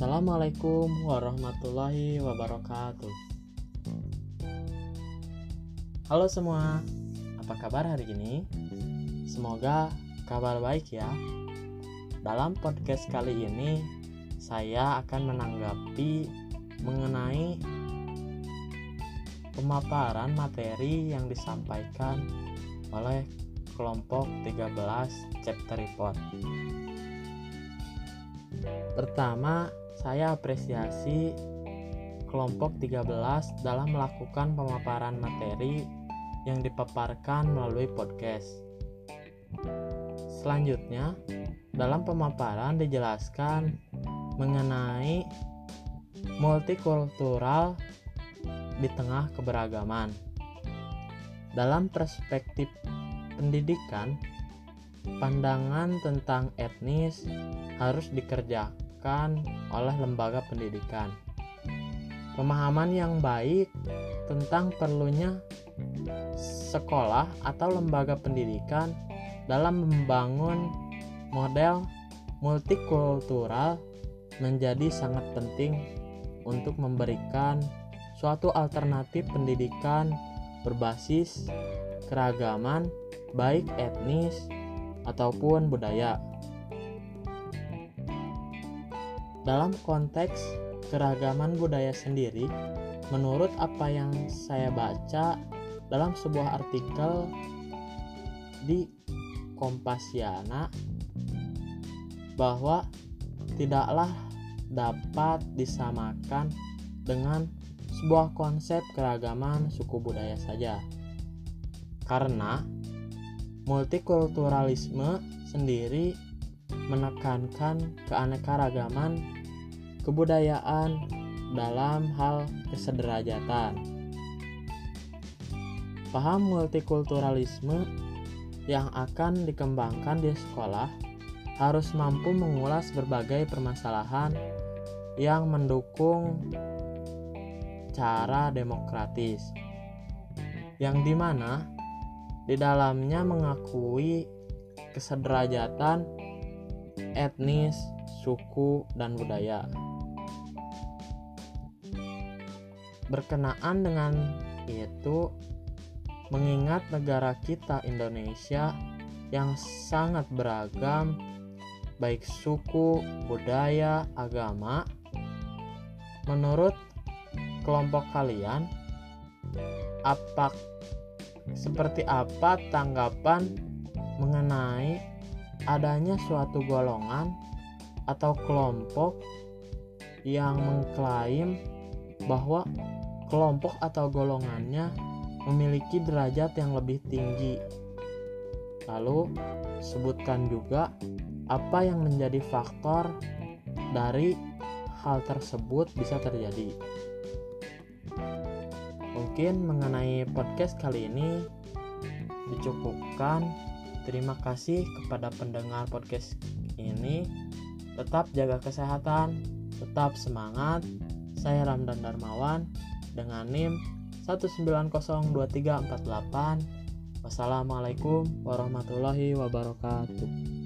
Assalamualaikum warahmatullahi wabarakatuh. Halo semua, apa kabar hari ini? Semoga kabar baik ya. Dalam podcast kali ini, saya akan menanggapi mengenai pemaparan materi yang disampaikan oleh kelompok 13 chapter report. Pertama, saya apresiasi kelompok 13 dalam melakukan pemaparan materi yang dipaparkan melalui podcast. Selanjutnya, dalam pemaparan dijelaskan mengenai multikultural di tengah keberagaman. Dalam perspektif pendidikan, pandangan tentang etnis harus dikerjakan oleh lembaga pendidikan. Pemahaman yang baik tentang perlunya sekolah atau lembaga pendidikan dalam membangun model multikultural menjadi sangat penting untuk memberikan suatu alternatif pendidikan berbasis keragaman baik etnis ataupun budaya. Dalam konteks keragaman budaya sendiri, menurut apa yang saya baca dalam sebuah artikel di Kompasiana bahwa tidaklah dapat disamakan dengan sebuah konsep keragaman suku budaya saja. Karena multikulturalisme sendiri menekankan keanekaragaman kebudayaan dalam hal kesederajatan. Paham multikulturalisme yang akan dikembangkan di sekolah harus mampu mengulas berbagai permasalahan yang mendukung cara demokratis, yang di mana di dalamnya mengakui kesederajatan etnis, suku, dan budaya. Berkenaan dengan itu, mengingat negara kita Indonesia yang sangat beragam, baik suku, budaya, agama, menurut kelompok kalian, apa seperti apa tanggapan mengenai adanya suatu golongan atau kelompok yang mengklaim bahwa kelompok atau golongannya memiliki derajat yang lebih tinggi. Lalu, sebutkan juga apa yang menjadi faktor dari hal tersebut bisa terjadi. Mungkin mengenai podcast kali ini dicukupkan. Terima kasih kepada pendengar podcast ini. Tetap jaga kesehatan, tetap semangat. Saya Ramdan Darmawan dengan NIM 1902348. Wassalamualaikum warahmatullahi wabarakatuh.